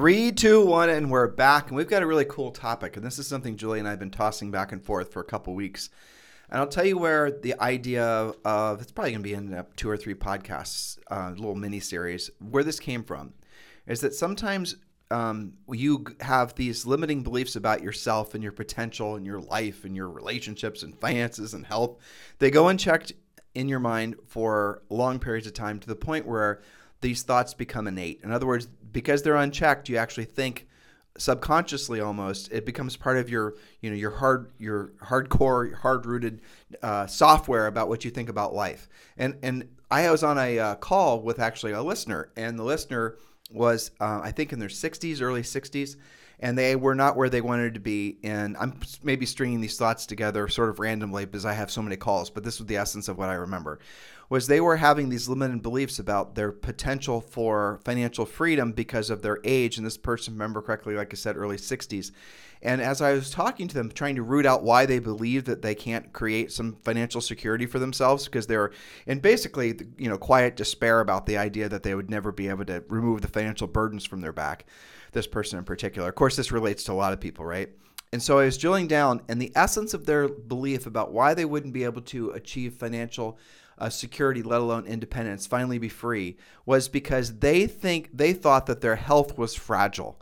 Three, two, one, and we're back. And we've got a really cool topic. And this is something Julie and I have been tossing back and forth for a couple weeks. And I'll tell you where the idea of it's probably going to be in two or three podcasts, uh, little mini series, where this came from is that sometimes um, you have these limiting beliefs about yourself and your potential and your life and your relationships and finances and health. They go unchecked in your mind for long periods of time to the point where these thoughts become innate. In other words, because they're unchecked, you actually think subconsciously almost it becomes part of your you know your hard your hardcore hard rooted uh, software about what you think about life and and i was on a uh, call with actually a listener and the listener was uh, i think in their 60s early 60s and they were not where they wanted to be. And I'm maybe stringing these thoughts together sort of randomly because I have so many calls, but this was the essence of what I remember. Was they were having these limited beliefs about their potential for financial freedom because of their age. And this person, remember correctly, like I said, early 60s. And as I was talking to them, trying to root out why they believe that they can't create some financial security for themselves, because they're in basically, you know, quiet despair about the idea that they would never be able to remove the financial burdens from their back this person in particular. Of course, this relates to a lot of people, right? And so I was drilling down, and the essence of their belief about why they wouldn't be able to achieve financial uh, security, let alone independence, finally be free, was because they think they thought that their health was fragile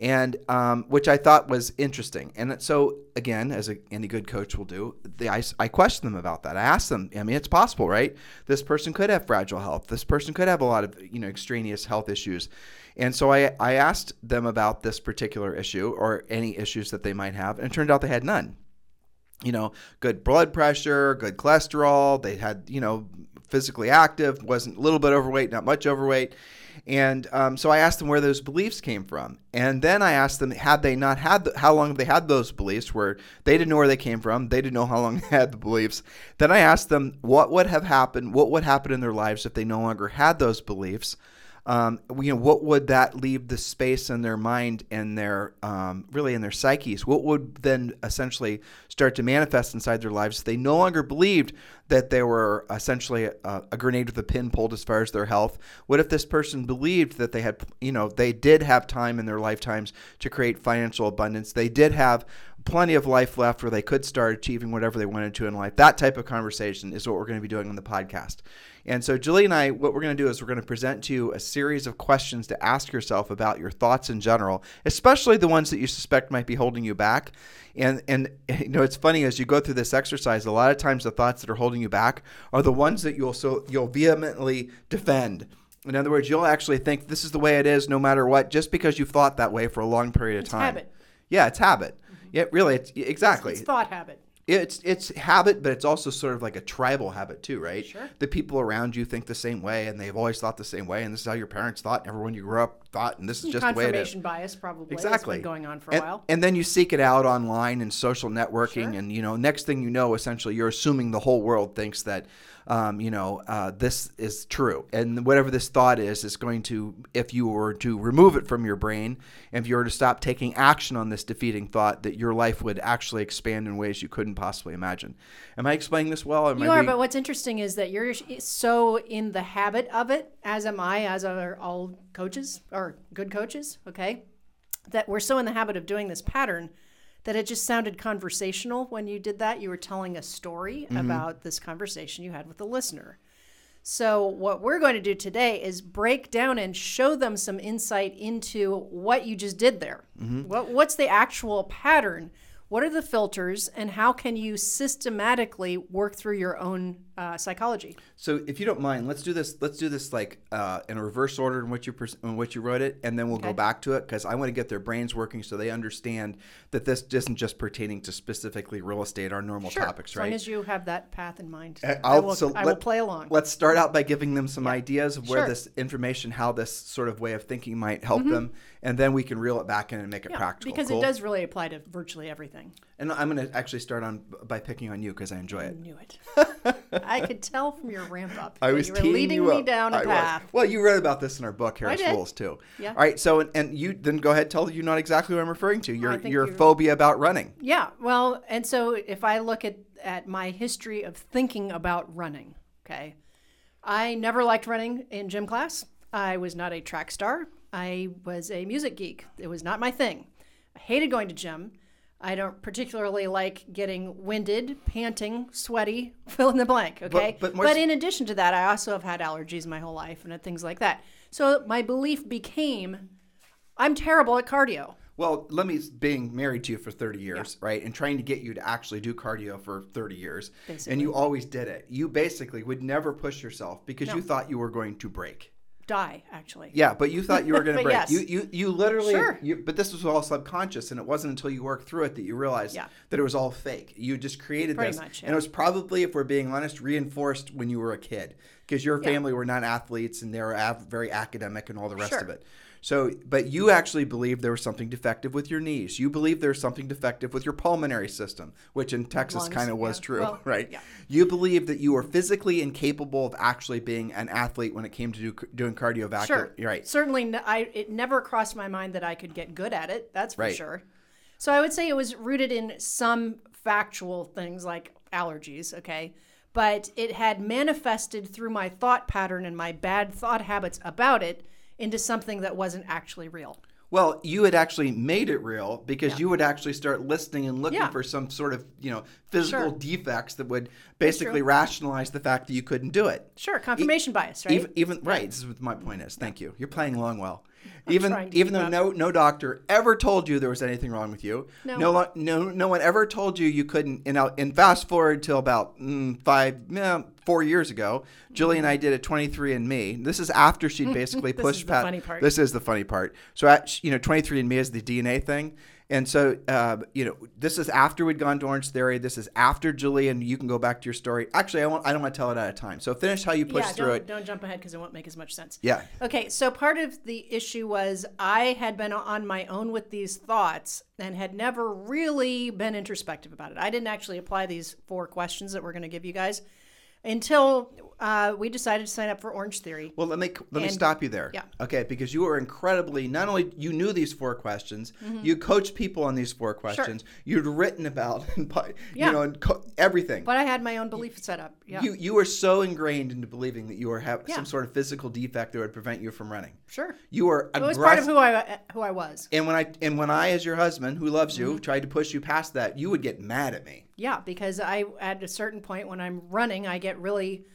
and um, which I thought was interesting. And so, again, as a, any good coach will do, I, I questioned them about that. I asked them, I mean, it's possible, right? This person could have fragile health. This person could have a lot of, you know, extraneous health issues. And so I, I asked them about this particular issue or any issues that they might have, and it turned out they had none. You know, good blood pressure, good cholesterol. They had, you know, physically active, wasn't a little bit overweight, not much overweight. And um, so I asked them where those beliefs came from. And then I asked them, had they not had, the, how long have they had those beliefs where they didn't know where they came from, they didn't know how long they had the beliefs. Then I asked them what would have happened, what would happen in their lives if they no longer had those beliefs um, you know, what would that leave the space in their mind and their um, really in their psyches? What would then essentially start to manifest inside their lives if they no longer believed that they were essentially a, a, grenade with a pin pulled as far as their health? What if this person believed that they had, you know, they did have time in their lifetimes to create financial abundance? They did have plenty of life left where they could start achieving whatever they wanted to in life. That type of conversation is what we're going to be doing on the podcast. And so, Julie and I, what we're going to do is we're going to present to you a series of questions to ask yourself about your thoughts in general, especially the ones that you suspect might be holding you back. And and you know, it's funny as you go through this exercise, a lot of times the thoughts that are holding you back are the ones that you'll so you'll vehemently defend. In other words, you'll actually think this is the way it is, no matter what, just because you've thought that way for a long period of it's time. Habit. Yeah, it's habit. Mm-hmm. Yeah, really, it's exactly. It's, it's thought habit it's it's habit, but it's also sort of like a tribal habit too, right? Sure. The people around you think the same way, and they've always thought the same way, and this is how your parents thought, and everyone you grew up thought, and this is just the way it is. Confirmation bias, probably. Exactly. going on for and, a while. And then you seek it out online and social networking, sure. and you know, next thing you know, essentially, you're assuming the whole world thinks that um, you know, uh, this is true. And whatever this thought is, is going to, if you were to remove it from your brain, if you were to stop taking action on this defeating thought, that your life would actually expand in ways you couldn't possibly imagine. Am I explaining this well? Am you I are, being... but what's interesting is that you're so in the habit of it, as am I, as are all coaches or good coaches, okay? That we're so in the habit of doing this pattern that it just sounded conversational when you did that. You were telling a story mm-hmm. about this conversation you had with the listener. So, what we're going to do today is break down and show them some insight into what you just did there. Mm-hmm. What, what's the actual pattern? What are the filters, and how can you systematically work through your own uh, psychology. So if you don't mind, let's do this. Let's do this like uh, in reverse order in which you in which you wrote it, and then we'll go back to it because I want to get their brains working so they understand that this isn't just pertaining to specifically real estate, our normal Sure. topics, as long as you have that path in mind, Uh, I I'll- so I will let- play along. Let's start out by giving them some ideas of where Sure. Mm-hmm. this information, how this sort of way of thinking might help them, and then we can reel it back in and make it Yeah, practical. because Cool? it does really apply to virtually everything. And I'm going to actually start on by picking on you because I enjoy it. I knew it. I could tell from your ramp up. I was you were leading you me down a I was. path. Well, you read about this in our book, Harris. Rules, too. Yeah. All right. So, and, and you then go ahead, tell you not exactly what I'm referring to. Your your phobia about running. Yeah, well, and so if I look at at my history of thinking about running, okay, I never liked running in gym class. I was not a track star. I was a music geek. It was not my thing. I hated going to gym. I don't particularly like getting winded, panting, sweaty, fill in the blank. Okay, but more s- in addition to that, I also have had allergies my whole life and things like that. So my belief became, I'm terrible at cardio. Well, let me being married to you for 30 years, right, and trying to get you to actually do cardio for 30 years, and you always did it. You basically would never push yourself because you thought you were going to break. Die, actually. Yeah, but you thought you were going to break. yes. You you you literally. Sure. You, but this was all subconscious, and it wasn't until you worked through it that you realized Yeah. that it was all fake. You just created Pretty this, much, and it was probably, if we're being honest, reinforced when you were a kid because your family were not athletes and they were av- very academic and all the rest Sure. of it. So, but you actually believed there was something defective with your knees. You believed there was something defective with your pulmonary system, which in Texas kind of was yeah. true, Well, right? yeah. You believed that you were physically incapable of actually being an athlete when it came to do, doing cardiovascular. Sure. Right. Certainly, I it never crossed my mind that I could get good at it. That's for Right. sure. So I would say it was rooted in some factual things like allergies. Okay. But it had manifested through my thought pattern and my bad thought habits about it into something that wasn't actually real. Well, you had actually made it real because you would actually start listening and looking Yeah. for some sort of, you know, physical Sure. defects that would basically rationalize the fact that you couldn't do it. Sure. Confirmation bias, right? Even, even right. This is what my point is. Thank you. You're playing along well. Even even though no no doctor ever told you there was anything wrong with you. No. No no no one ever told you you couldn't. And and fast forward till about mm, five yeah, four years ago, Julie and I did a 23andMe. This is after she'd basically This pushed is the funny part. This is the funny part. So at, you know, 23andMe is the DNA thing. And so, uh, you know, this is after we'd gone to Orange Theory. This is after Julie, and you can go back to your story. Actually, I, won't, I don't want to tell it out of time. So finish how you pushed yeah, through it. don't jump ahead because it won't make as much sense. Yeah. Okay, so part of the issue was I had been on my own with these thoughts and had never really been introspective about it. I didn't actually apply these four questions that we're going to give you guys until uh, we decided to sign up for Orange Theory. Well, let me let me stop you there. yeah. Okay, because you were incredibly not only you knew these four questions, Mm-hmm. you coached people on these four questions. You'd written about and Yeah. you know and co- everything. But I had my own belief set up. Yeah, You you were so ingrained into believing that you were have Yeah. some sort of physical defect that would prevent you from running. sure. You were It was part of who I who I was. and when I and when I, as your husband who loves you, Mm-hmm. tried to push you past that, you would get mad at me. Yeah, because I at a certain point when I'm running, I get really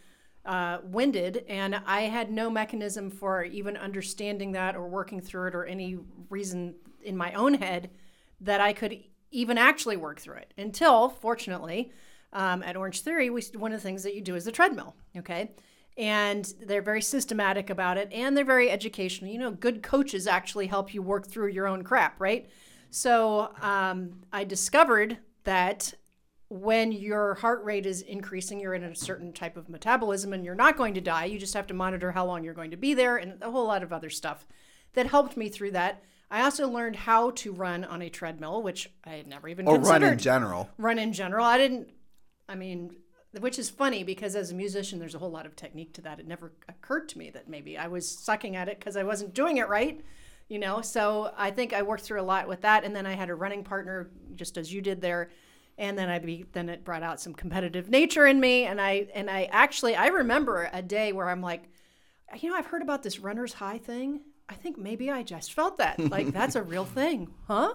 uh, winded, and I had no mechanism for even understanding that or working through it or any reason in my own head that I could even actually work through it until, fortunately, um, at Orange Theory, we one of the things that you do is the treadmill. Okay. And they're very systematic about it and they're very educational. You know, good coaches actually help you work through your own crap, right? So um, I discovered that when your heart rate is increasing, you're in a certain type of metabolism and you're not going to die. You just have to monitor how long you're going to be there and a whole lot of other stuff that helped me through that. I also learned how to run on a treadmill, which I had never even Or considered. run in general. Run in general. I didn't, I mean, which is funny because as a musician, there's a whole lot of technique to that. It never occurred to me that maybe I was sucking at it because I wasn't doing it right, you know? So I think I worked through a lot with that. And then I had a running partner, just as you did there. And then I be, then it brought out some competitive nature in me. And I, and I actually, I remember a day where I'm like, you know, I've heard about this runner's high thing. I think maybe I just felt that. Like, that's a real thing, huh?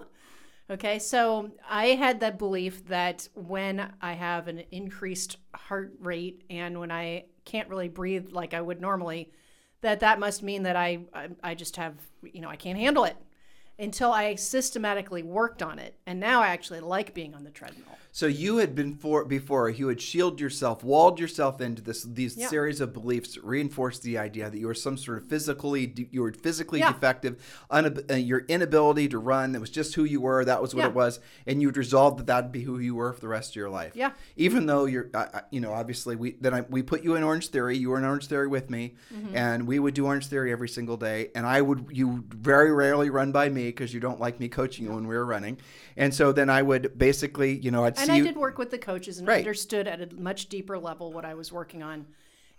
Okay, so I had that belief that when I have an increased heart rate and when I can't really breathe like I would normally, that that must mean that I I, I just have you know I can't handle it. Until I systematically worked on it. And now I actually like being on the treadmill. So you had been for before you had shielded yourself, walled yourself into this these Yeah. series of beliefs, reinforced the idea that you were some sort of physically you were physically Yeah. defective, unab- uh, your inability to run. That was just who you were. That was what Yeah. it was, and you'd resolved that that'd be who you were for the rest of your life. Yeah. Even though you're, uh, you know, obviously we then I, we put you in Orange Theory. You were in Orange Theory with me, Mm-hmm. and we would do Orange Theory every single day. And I would you very rarely run by me because you don't like me coaching you when we were running. And so then I would basically, you know, I'd And I you. did work with the coaches and Right. understood at a much deeper level what I was working on.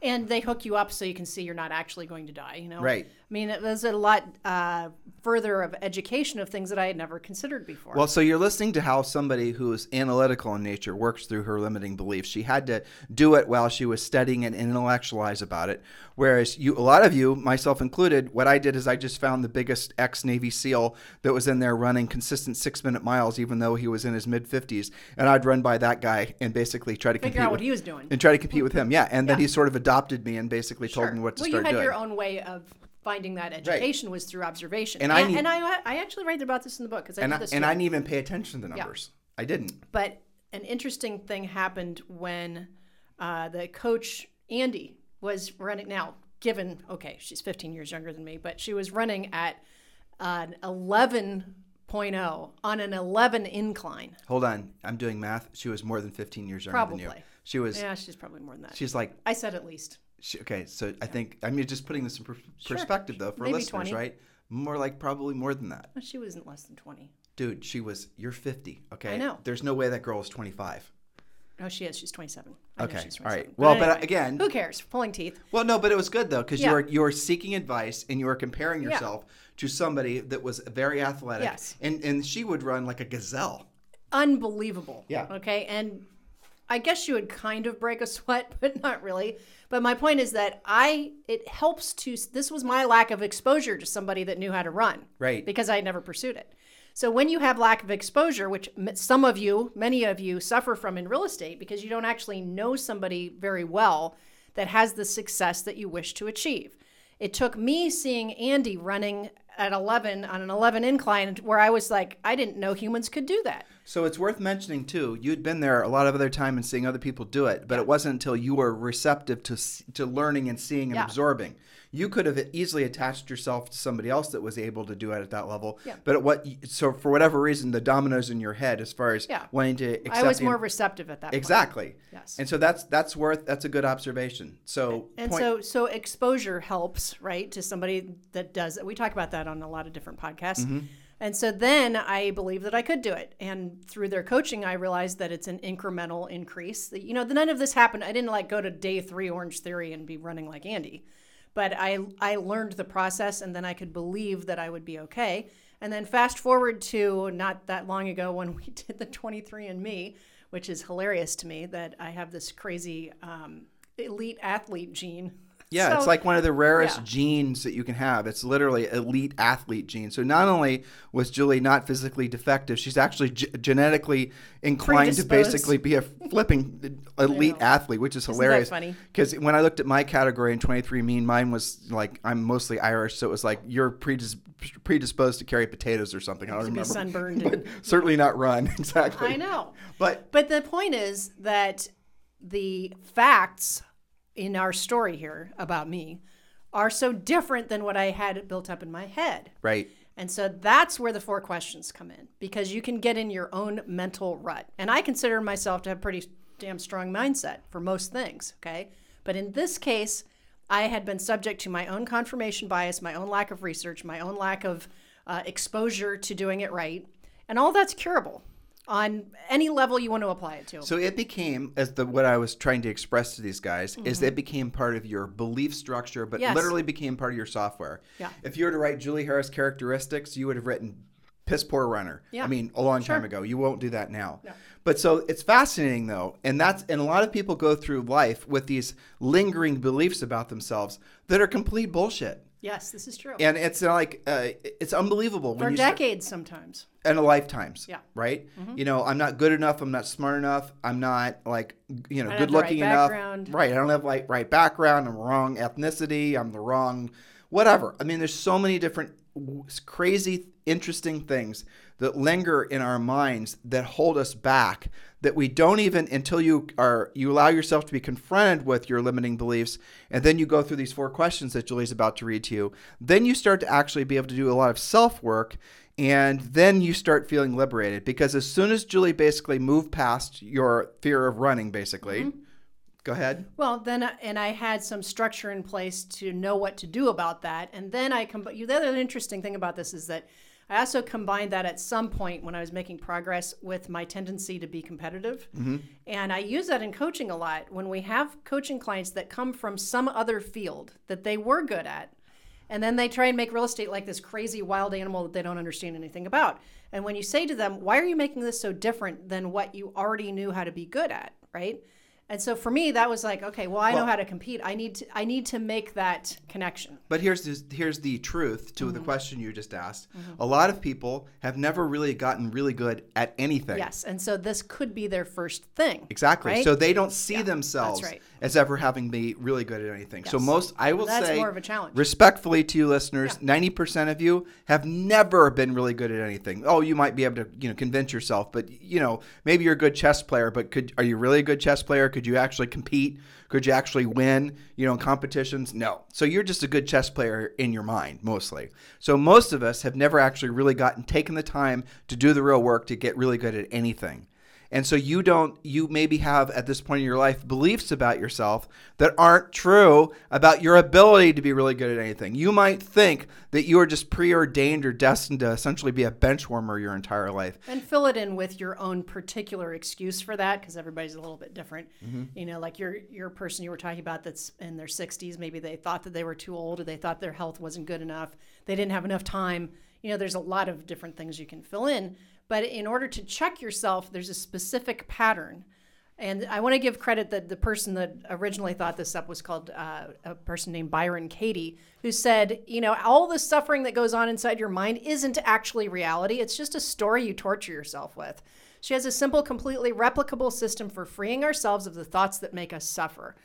And they hook you up so you can see you're not actually going to die, you know? Right. I mean, it was a lot uh, further of education of things that I had never considered before. Well, so you're listening to how somebody who is analytical in nature works through her limiting beliefs. She had to do it while she was studying and intellectualize about it. Whereas you, a lot of you, myself included, what I did is I just found the biggest ex Navy SEAL that was in there running consistent six minute miles, even though he was in his mid 50s, and I'd run by that guy and basically try to Figure compete out with, what he was doing. and try to compete with him. Yeah, and then he sort of adopted me and basically told me what to well, start you had doing. your own way of finding that education was through observation. And And, I need- and I, I actually write about this in the book because I and did this. I, and I didn't even pay attention to the numbers. I didn't. But an interesting thing happened when uh, the coach Andy was running. Now, given okay, she's 15 years younger than me, but she was running at an 11.0 on an 11 incline. Hold on, I'm doing math. She was more than 15 years younger than you. Probably. She was. Yeah, she's probably more than that. She's like I said at least. She, okay, so I think I mean just putting this in per- perspective though for Maybe listeners, 20. right? More like probably more than that, She wasn't less than 20. dude. She was you're 50. Okay, I know. There's no way that girl is 25. No, she is. She's 27. I Okay, she's all right. 27. Well, but, uh, anyway, again- who cares? Pulling teeth. Well, no, but it was good though because Yeah. you're you were seeking advice and you're comparing yourself to somebody that was very athletic. Yes. And and she would run like a gazelle. unbelievable. Yeah. Okay. And I guess you would kind of break a sweat, but not really. But my point is that I, it helps to, this was my lack of exposure to somebody that knew how to run. Right. Because I had never pursued it. So when you have lack of exposure, which some of you, many of you suffer from in real estate because you don't actually know somebody very well that has the success that you wish to achieve. It took me seeing Andy running at 11 on an 11 incline where I was like, I didn't know humans could do that. So it's worth mentioning too. You'd been there a lot of other time and seeing other people do it, but it wasn't until you were receptive to to learning and seeing and Yeah. absorbing. You could have easily attached yourself to somebody else that was able to do it at that level. Yeah. But what so for whatever reason, the dominoes in your head as far as Yeah. wanting to accept I was more receptive at that point. exactly. Yes. And so that's that's worth that's a good observation. So And point- so, so exposure helps, right, to somebody that does. We talk about that on a lot of different podcasts. Mm-hmm. And so then I believe that I could do it. And through their coaching, I realized that it's an incremental increase. You know, none of this happened. I didn't like go to day three Orange Theory and be running like Andy, but I I learned the process, and then I could believe that I would be okay. And then fast forward to not that long ago when we did the 23andMe, which is hilarious to me that I have this crazy um, elite athlete gene. Yeah, it's like one of the rarest yeah. genes that you can have. It's literally elite athlete gene. So not only was Julie not physically defective, she's actually ge- genetically inclined to basically be a flipping elite athlete, which is that hilarious. funny? Because when I looked at my category in 23andMe, mine was like I'm mostly Irish, so it was like you're predis- predisposed to carry potatoes or something. I don't to be sunburned. but and- certainly not run exactly. I know. But But the point is that the facts in our story here about me are so different than what I had built up in my head. right. And so that's where the four questions come in because you can get in your own mental rut. And I consider myself to have pretty damn strong mindset for most things, okay? But in this case, I had been subject to my own confirmation bias, my own lack of research, my own lack of uh, exposure to doing it right. And all that's curable on any level you want to apply it to. So it became, as the what I was trying to express to these guys, is it became part of your belief structure, but Mm-hmm. Yes. literally became part of your software. Yeah. If you were to write Julie Harris characteristics, you would have written piss poor runner. Yeah. I mean, a long time ago. You won't do that now. No. But so it's fascinating though, and that's and a lot of people go through life with these lingering beliefs about themselves that are complete bullshit. Yes, this is true. And it's like uh, it's unbelievable for when you start- decades sometimes. and a lifetimes. Yeah. Mm-hmm. Right. You know, I'm not good enough. I'm not smart enough. I'm not like you know good the right looking enough. background. Right. I don't have like right background. I'm wrong ethnicity. I'm the wrong whatever. I mean, there's so many different crazy, interesting things that linger in our minds that hold us back that we don't even until you are you allow yourself to be confronted with your limiting beliefs and then you go through these four questions that Julie's about to read to you then you start to actually be able to do a lot of self work and then you start feeling liberated because as soon as Julie basically moved past your fear of running basically mm-hmm. Go ahead Well, then, uh, and I had some structure in place to know what to do about that. And then I com- The other interesting thing about this is that I also combined that at some point when I was making progress with my tendency to be competitive. And I use that in coaching a lot. When we have coaching clients that come from some other field that they were good at, and then they try and make real estate like this crazy wild animal that they don't understand anything about. And when you say to them, why are you making this so different than what you already knew how to be good at, right? And so for me, that was like, okay, well, I know how to compete. I need to, I need to make that connection. But here's this, here's the truth to Mm-hmm. the question you just asked. A lot of people have never really gotten really good at anything. Yes. And so this could be their first thing. Exactly. Right? So they don't see themselves right. As ever having be really good at anything. So most I will That's say more of a challenge. respectfully to you listeners, ninety percent of you have never been really good at anything. Oh, you might be able to, you know, convince yourself, but you know, maybe you're a good chess player, but could are you really a good chess player? Could you actually compete? Could you actually win, you know, in competitions? No. So you're just a good chess player in your mind, mostly. So most of us have never actually really gotten taken the time to do the real work to get really good at anything. And so you don't, you maybe have at this point in your life beliefs about yourself that aren't true about your ability to be really good at anything. You might think that you are just preordained or destined to essentially be a bench warmer your entire life. And fill it in with your own particular excuse for that, because everybody's a little bit different. Mm-hmm. You know, like your your person you were talking about that's in their 60s, maybe they thought that they were too old, or they thought their health wasn't good enough, they didn't have enough time. You know, there's a lot of different things you can fill in. But in order to check yourself, there's a specific pattern. And I want to give credit that the person that originally thought this up was called uh, a person named Byron Katie, who said, you know, all the suffering that goes on inside your mind isn't actually reality. It's just a story you torture yourself with. She has a simple, completely replicable system for freeing ourselves of the thoughts that make us suffer.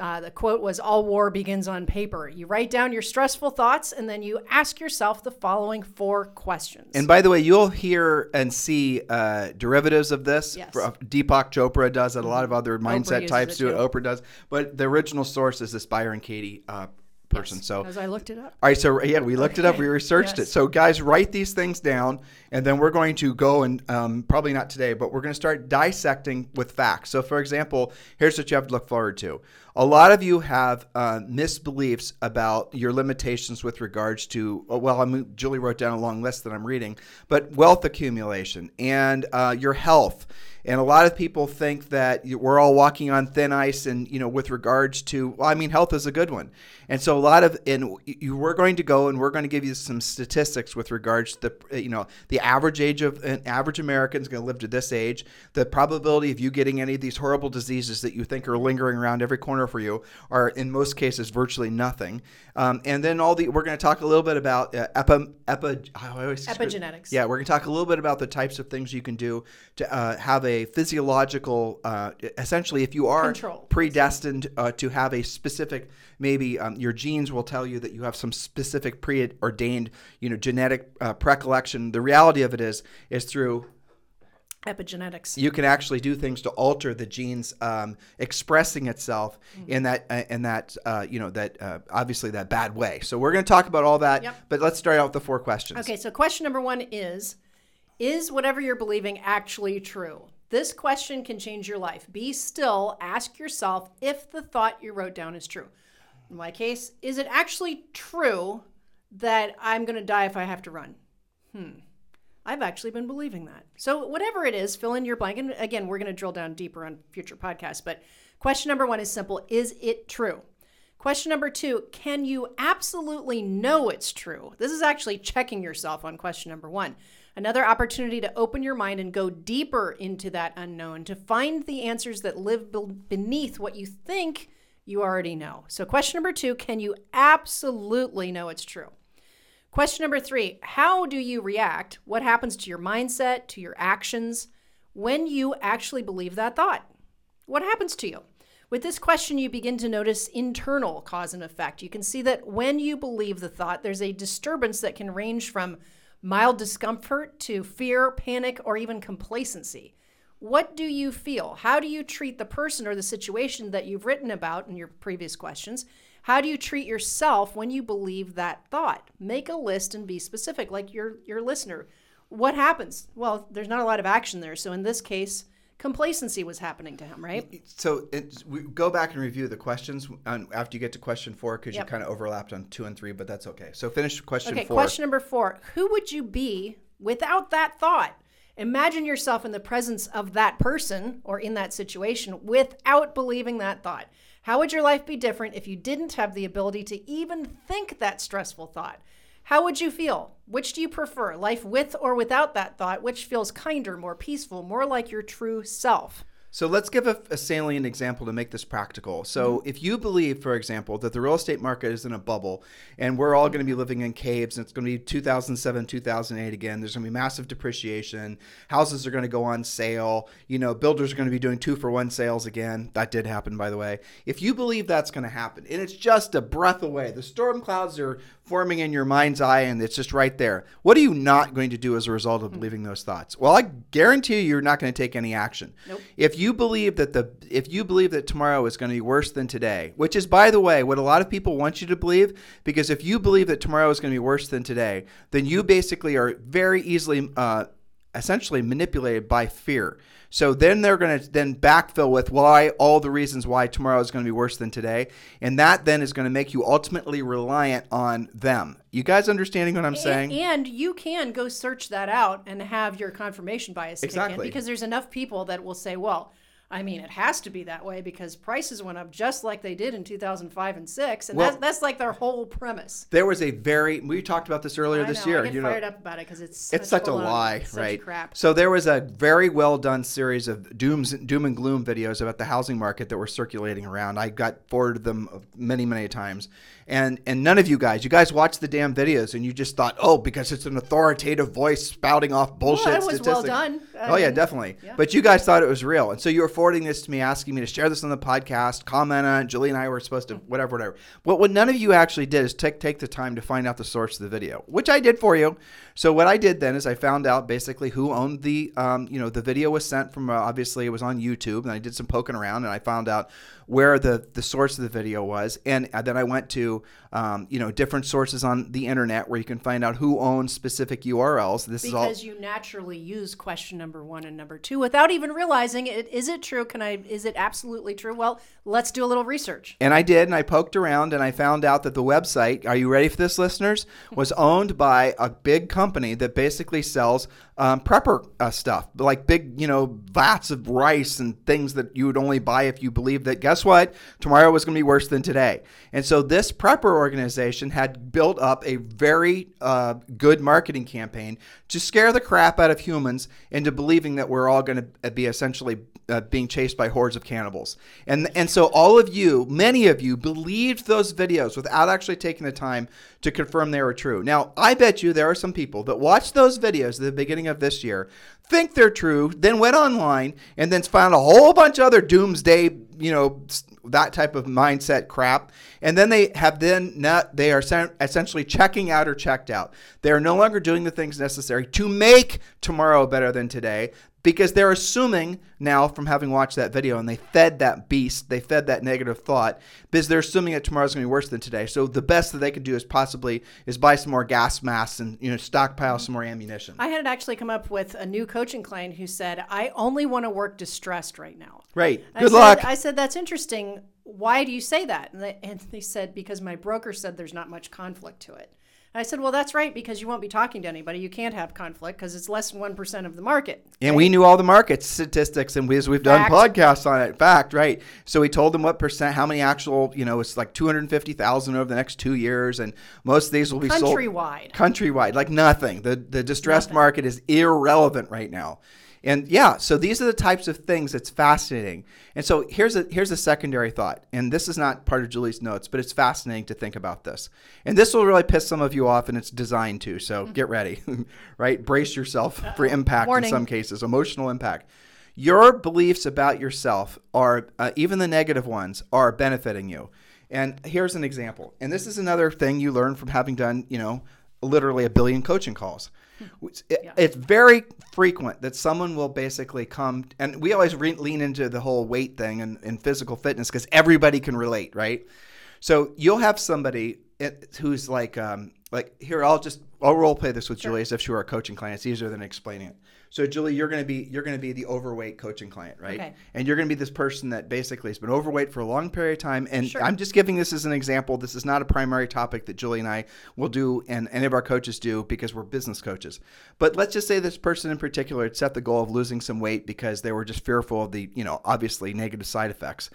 Uh, the quote was All war begins on paper. You write down your stressful thoughts and then you ask yourself the following four questions. And by the way, you'll hear and see uh, derivatives of this. Yes. Uh, Deepak Chopra does it. A lot of other mindset types do it. Oprah does. But the original source is this Byron Katie uh, person. So As I looked it up. All right, so yeah, we looked it up, we researched it. So guys, write these things down, and then we're going to go and um, probably not today, but we're going to start dissecting with facts. So, for example, here's what you have to look forward to. A lot of you have uh, misbeliefs about your limitations with regards to. uh, Well, I mean, Julie wrote down a long list that I'm reading, but wealth accumulation and uh, your health. And a lot of people think that we're all walking on thin ice, and you know, with regards to, well, I mean, health is a good one. And so a lot of, and you, we're going to go and we're going to give you some statistics with regards to the, you know, the average age of an average American is going to live to this age. The probability of you getting any of these horrible diseases that you think are lingering around every corner for you are, in most cases, virtually nothing. Um, and then all the, we're going to talk a little bit about uh, epi, epi, I always- Epigenetics. Yeah, we're going to talk a little bit about the types of things you can do to uh, have a physiological, uh, essentially, if you are Control. predestined uh, to have a specific, maybe um, your genes will tell you that you have some specific preordained, you know, genetic uh, precollection. The reality of it is, is through Epigenetics. you can actually do things to alter the genes um, expressing itself Mm-hmm. in that uh, in that uh, you know that uh, obviously that bad way. So we're going to talk about all that, Yep. but let's start out with the four questions. Okay, so question number one is Is whatever you're believing actually true? This question can change your life. Be still, ask yourself if the thought you wrote down is true. In my case, is it actually true that I'm going to die if I have to run? Hmm. I've actually been believing that. So, whatever it is, fill in your blank. And again, we're going to drill down deeper on future podcasts. But question number one is simple Is it true? Question number two Can you absolutely know it's true? This is actually checking yourself on question number one. Another opportunity to open your mind and go deeper into that unknown to find the answers that live beneath what you think you already know. So, question number two Can you absolutely know it's true? Question number three How do you react? What happens to your mindset, to your actions when you actually believe that thought? What happens to you? With this question, you begin to notice internal cause and effect. You can see that when you believe the thought, there's a disturbance that can range from mild discomfort to fear, panic, or even complacency. What do you feel? How do you treat the person or the situation that you've written about in your previous questions? How do you treat yourself when you believe that thought? Make a list and be specific, like your your listener. What happens? Well, there's not a lot of action there. So in this case, complacency was happening to him, right? So we go back and review the questions um, after you get to question four because Yep. you kind of overlapped on two and three, but that's okay. So finish question Okay, four. question number four. Who would you be without that thought? Imagine yourself in the presence of that person or in that situation without believing that thought. How would your life be different if you didn't have the ability to even think that stressful thought? How would you feel? Which do you prefer, life with or without that thought? Which feels kinder, more peaceful, more like your true self? So let's give a, a salient example to make this practical. So mm-hmm. if you believe, for example, that the real estate market is in a bubble and we're all going to be living in caves and it's going to be 2007, 2008 again, there's going to be massive depreciation, houses are going to go on sale, you know, builders are going to be doing two for one sales again. That did happen, by the way. If you believe that's going to happen and it's just a breath away, the storm clouds are forming in your mind's eye and it's just right there. What are you not going to do as a result of hmm. believing those thoughts? Well, I guarantee you you're not going to take any action. Nope. If you believe that the if you believe that tomorrow is going to be worse than today, which is by the way what a lot of people want you to believe because if you believe that tomorrow is going to be worse than today, then you basically are very easily uh, essentially manipulated by fear. So then they're going to then backfill with why all the reasons why tomorrow is going to be worse than today, and that then is going to make you ultimately reliant on them. You guys understanding what I'm saying? And, and you can go search that out and have your confirmation bias Exactly. because there's enough people that will say, well, I mean, it has to be that way because prices went up just like they did in 2005 and 6. And Well- that's, that's like their whole premise. There was a very we talked about this earlier I this know, year. I get you know, fired up about it because it's it's such a lie, such right? crap. So there was a very well done series of dooms, doom and gloom videos about the housing market that were circulating around. I got forwarded them many, many times, and and none of you guys, you guys watched the damn videos and you just thought, oh, because it's an authoritative voice spouting off bullshit it was well done. I oh yeah, definitely. yeah. But you guys thought it was real, and so you were forwarding this to me, asking me to share this on the podcast, comment on it. Julie and I were supposed to whatever, whatever. What what none of you actually did is take take the time to find out the source of the video, which I did for you. So what I did then is I found out basically who owned the, um, you know, the video was sent from. Uh, obviously, it was on YouTube, and I did some poking around, and I found out where the the source of the video was, and uh, then I went to, to um, you know, different sources on the internet where you can find out who owns specific URLs. This is all. Because you naturally use question number one and number two without even realizing it. Is it true? Can I? Is it absolutely true? Well, let's do a little research. And I did, and I poked around, and I found out that the website, are you ready for this, listeners? Was owned by a big company that basically sells um, prepper uh, stuff, like big, you know, vats of rice and things that you would only buy if you believed that, guess what? Tomorrow was going to be worse than today. And so this prepper organization had built up a very uh, good marketing campaign to scare the crap out of humans into believing that we're all going to be essentially uh, being chased by hordes of cannibals. And and so all of you, many of you believed those videos without actually taking the time to confirm they were true. Now, I bet you there are some people that watched those videos at the beginning of this year, think they're true, then went online and then found a whole bunch of other doomsday, you know, that type of mindset crap. And then they have then not they are essentially checking out or checked out. They are no longer doing the things necessary to make tomorrow better than today because they're assuming now from having watched that video and they fed that beast, they fed that negative thought because they're assuming that tomorrow's going to be worse than today. So the best that they could do is possibly is buy some more gas masks and you know stockpile some more ammunition. I had actually come up with a new coaching client who said, I only want to work distressed right now. Right. I Good said- luck. I said, that's interesting. Why do you say that? And they, and they said, because my broker said there's not much conflict to it. And I said, well, that's right, because you won't be talking to anybody. You can't have conflict because it's less than 1% of the market. And we knew all the market statistics, and we, as we've done podcasts on it. Fact, right? So we told them what percent, how many actual, you know, it's like two hundred fifty thousand over the next two years, and most of these will be sold Countrywide. countrywide, like nothing. The the distressed market is irrelevant right now. And yeah, so these are the types of things that's fascinating. And so here's a here's a secondary thought, and this is not part of Julie's notes, but it's fascinating to think about this. And this will really piss some of you off, and it's designed to. So get ready, right? Brace yourself for impact Warning. in some cases, emotional impact. your beliefs about yourself are uh, even the negative ones are benefiting you. And here's an example. And this is another thing you learn from having done, you know, literally a billion coaching calls. It's- it- Yeah. It's very frequent that someone will basically come, and we always re- lean into the whole weight thing and, and physical fitness because everybody can relate, right? So you'll have somebody who's like, um, like here, I'll just I'll role play this with Julie as if she were a coaching client. It's easier than explaining it. So Julie, you're gonna be you're gonna be the overweight coaching client, right? Okay. And you're gonna be this person that basically has been overweight for a long period of time. And Sure. I'm just giving this as an example. This is not a primary topic that Julie and I will do, and any of our coaches do because we're business coaches. But let's just say this person in particular had set the goal of losing some weight because they were just fearful of the, you know, obviously negative side effects.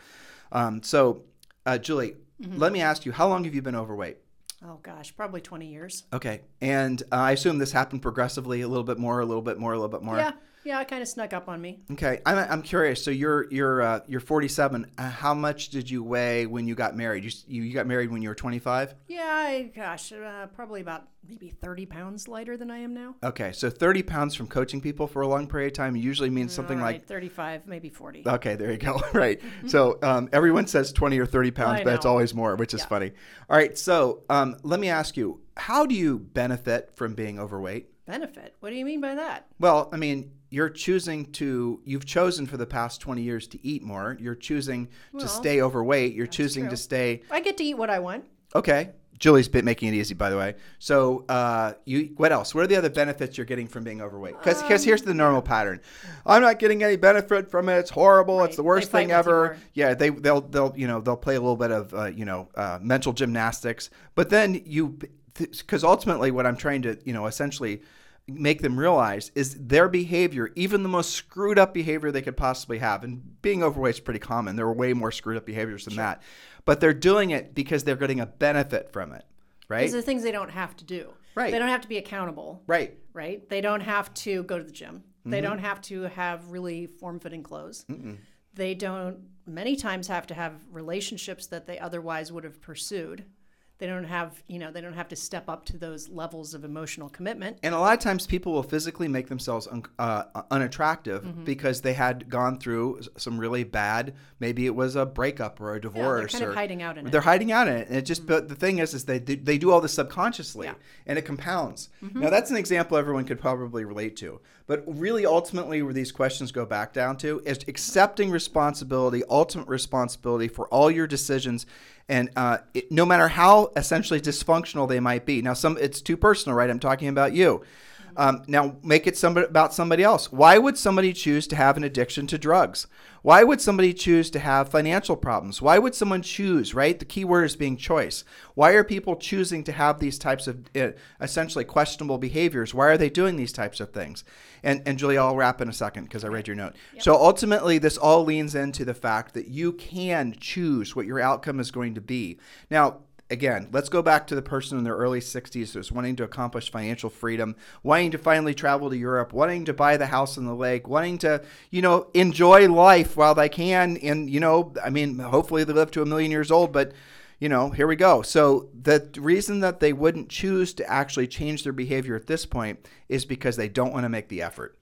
Um, so, uh, Julie, Mm-hmm. let me ask you, how long have you been overweight? Oh gosh, probably 20 years. Okay, and uh, I assume this happened progressively, a little bit more, a little bit more, a little bit more. Yeah, yeah, it kind of snuck up on me. Okay, I'm, I'm curious. So you're you're uh, you're 47. Uh, how much did you weigh when you got married? You you, got married when you were 25. Yeah, I, gosh, uh, probably about maybe 30 pounds lighter than I am now. Okay, so 30 pounds from coaching people for a long period of time usually means something like. 35, maybe 40. Okay, there you go. right. So um, everyone says 20 or 30 pounds, I but it's always more, which is Yeah. funny. All right, so um, let me ask you, how do you benefit from being overweight? Benefit? What do you mean by that? Well, I mean, you're choosing to, you've chosen for the past 20 years to eat more. You're choosing to Well, stay overweight. You're choosing true. to stay, I get to eat what I want. okay. Julie's bit making it easy, by the way. So, uh, you what else? What are the other benefits you're getting from being overweight? Because Um, here's the normal pattern. I'm not getting any benefit from it. It's horrible. It's the worst thing ever. Yeah, they they'll they'll you know they'll play a little bit of uh, you know uh, mental gymnastics, but then you because ultimately what I'm trying to you know essentially make them realize is their behavior, even the most screwed up behavior they could possibly have, and being overweight is pretty common. There are way more screwed up behaviors than that, but they're doing it because they're getting a benefit from it, right? These are things they don't have to do. Right. They don't have to be accountable. right. right? They don't have to go to the gym. Mm-hmm. They don't have to have really form fitting clothes. They don't, many times, have to have relationships that they otherwise would have pursued. They don't have, you know, they don't have to step up to those levels of emotional commitment. And a lot of times people will physically make themselves un- uh, unattractive Mm-hmm. because they had gone through some really bad, maybe it was a breakup or a divorce. Yeah, they're kind or, of hiding out in it. They're hiding out in it. And it just, but the thing is, is they, do- they do all this subconsciously Yeah. and it compounds. Mm-hmm. Now, that's an example everyone could probably relate to. But really, ultimately, where these questions go back down to is accepting responsibility, ultimate responsibility for all your decisions. And uh, it, no matter how essentially dysfunctional they might be. Now, some it's too personal, right? I'm talking about you. Um, now, make it somebody, about somebody else. Why would somebody choose to have an addiction to drugs? Why would somebody choose to have financial problems? Why would someone choose, right? The key word is being choice. Why are people choosing to have these types of uh, essentially questionable behaviors? Why are they doing these types of things? And, and Julie, I'll wrap in a second because I read your note. So ultimately, this all leans into the fact that you can choose what your outcome is going to be. Now, again, let's go back to the person in their early 60s who's wanting to accomplish financial freedom, wanting to finally travel to Europe, wanting to buy the house on the lake, wanting to, you know, enjoy life while they can. And, you know, I mean, hopefully they live to a million years old, but, you know, here we go. So the reason that they wouldn't choose to actually change their behavior at this point is because they don't want to make the effort.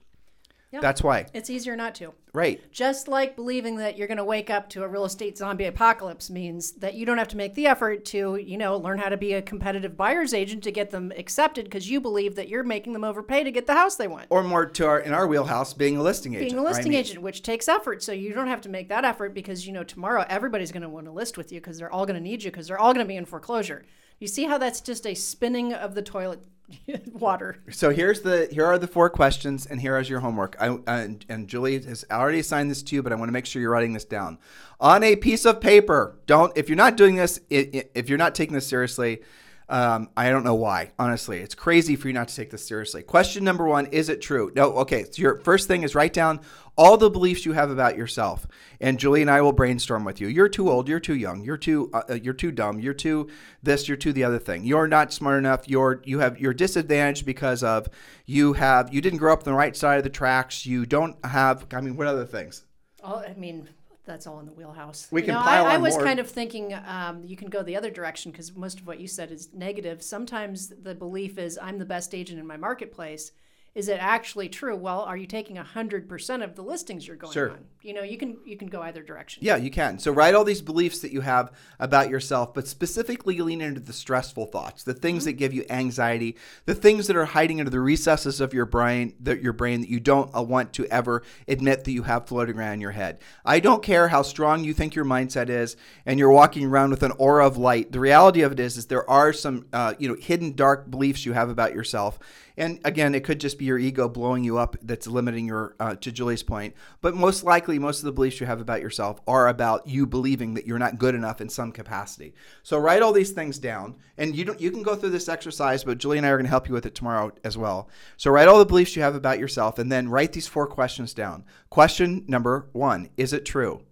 Yeah. That's why. It's easier not to. Right. Just like believing that you're going to wake up to a real estate zombie apocalypse means that you don't have to make the effort to, you know, learn how to be a competitive buyer's agent to get them accepted because you believe that you're making them overpay to get the house they want. Or more to our in our wheelhouse, being a listing agent. being a listing mean, agent, which takes effort. So you don't have to make that effort because you know tomorrow everybody's going to want to list with you because they're all going to need you because they're all going to be in foreclosure. You see how that's just a spinning of the toilet water. So here's the here are the four questions, and here is your homework. I, uh, and, and Julie has already assigned this to you, but I want to make sure you're writing this down on a piece of paper. Don't if you're not doing this, if you're not taking this seriously, um, I don't know why. Honestly, it's crazy for you not to take this seriously. Question number one: Is it true? No. Okay. So your first thing is write down all the beliefs you have about yourself, and Julie and I will brainstorm with you. You're too old. You're too young. You're too. Uh, uh, you're too dumb. You're too this. You're too the other thing. You're not smart enough. You're you have you're disadvantaged because of you have you didn't grow up on the right side of the tracks. You don't have. I mean, what other things? All, I mean, that's all in the wheelhouse. We You can know, pile I, I was more. kind of thinking um, you can go the other direction because most of what you said is negative. Sometimes the belief is I'm the best agent in my marketplace, is it actually true? Well, are you taking 100% of the listings you're going Sure. on? You know, you can you can go either direction. Yeah, you can. So write all these beliefs that you have about yourself, but specifically lean into the stressful thoughts, the things that give you anxiety, the things that are hiding under the recesses of your brain, that your brain that you don't uh, want to ever admit that you have floating around in your head. I don't care how strong you think your mindset is, and you're walking around with an aura of light. The reality of it is, is there are some, uh, you know, hidden dark beliefs you have about yourself. And again, it could just be your ego blowing you up that's limiting your, uh, to Julie's point. But most likely, most of the beliefs you have about yourself are about you believing that you're not good enough in some capacity. So write all these things down, and you don't, you can go through this exercise, but Julie and I are going to help you with it tomorrow as well. So write all the beliefs you have about yourself, and then write these four questions down. Question number one: Is it true?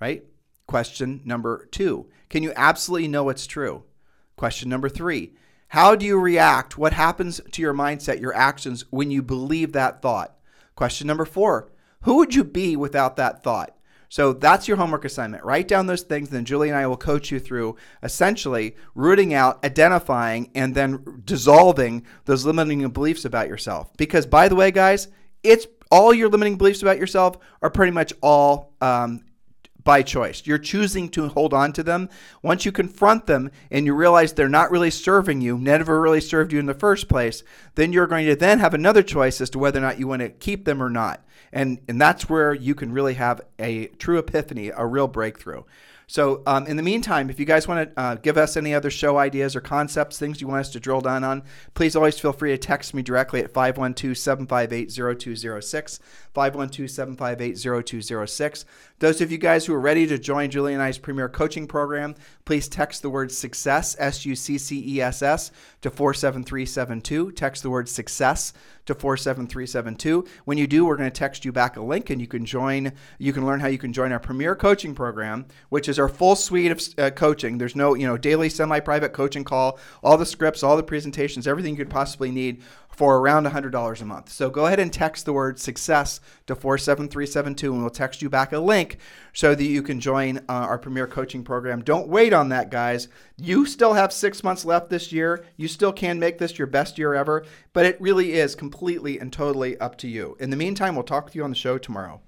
Right. Question number two: Can you absolutely know it's true? Question number three How do you react? What happens to your mindset, your actions when you believe that thought? Question number four Who would you be without that thought? So that's your homework assignment. Write down those things, and then Julie and I will coach you through essentially rooting out, identifying, and then dissolving those limiting beliefs about yourself. Because, by the way, guys, it's all your limiting beliefs about yourself are pretty much all um, by choice. You're choosing to hold on to them. Once you confront them and you realize they're not really serving you, never really served you in the first place, then you're going to then have another choice as to whether or not you want to keep them or not. And and that's where you can really have a true epiphany, a real breakthrough. So, um, in the meantime, if you guys want to uh, give us any other show ideas or concepts, things you want us to drill down on, please always feel free to text me directly at 512 758 0206. 512 758 0206. Those of you guys who are ready to join Julie and I's premier coaching program, please text the word success, S U C C E S S, to 47372. Text the word success to 47372. When you do, we're going to text you back a link and you can join, you can learn how you can join our premier coaching program, which is our full suite of uh, coaching. There's no, you know, daily semi private coaching call, all the scripts, all the presentations, everything you could possibly need for around $100 a month. So go ahead and text the word success to 47372 and we'll text you back a link so that you can join uh, our premier coaching program. Don't wait on that, guys. You still have six months left this year. You still can make this your best year ever, but it really is completely and totally up to you. In the meantime, we'll talk with you on the show tomorrow.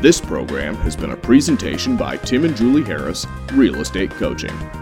This program has been a presentation by Tim and Julie Harris, Real Estate Coaching.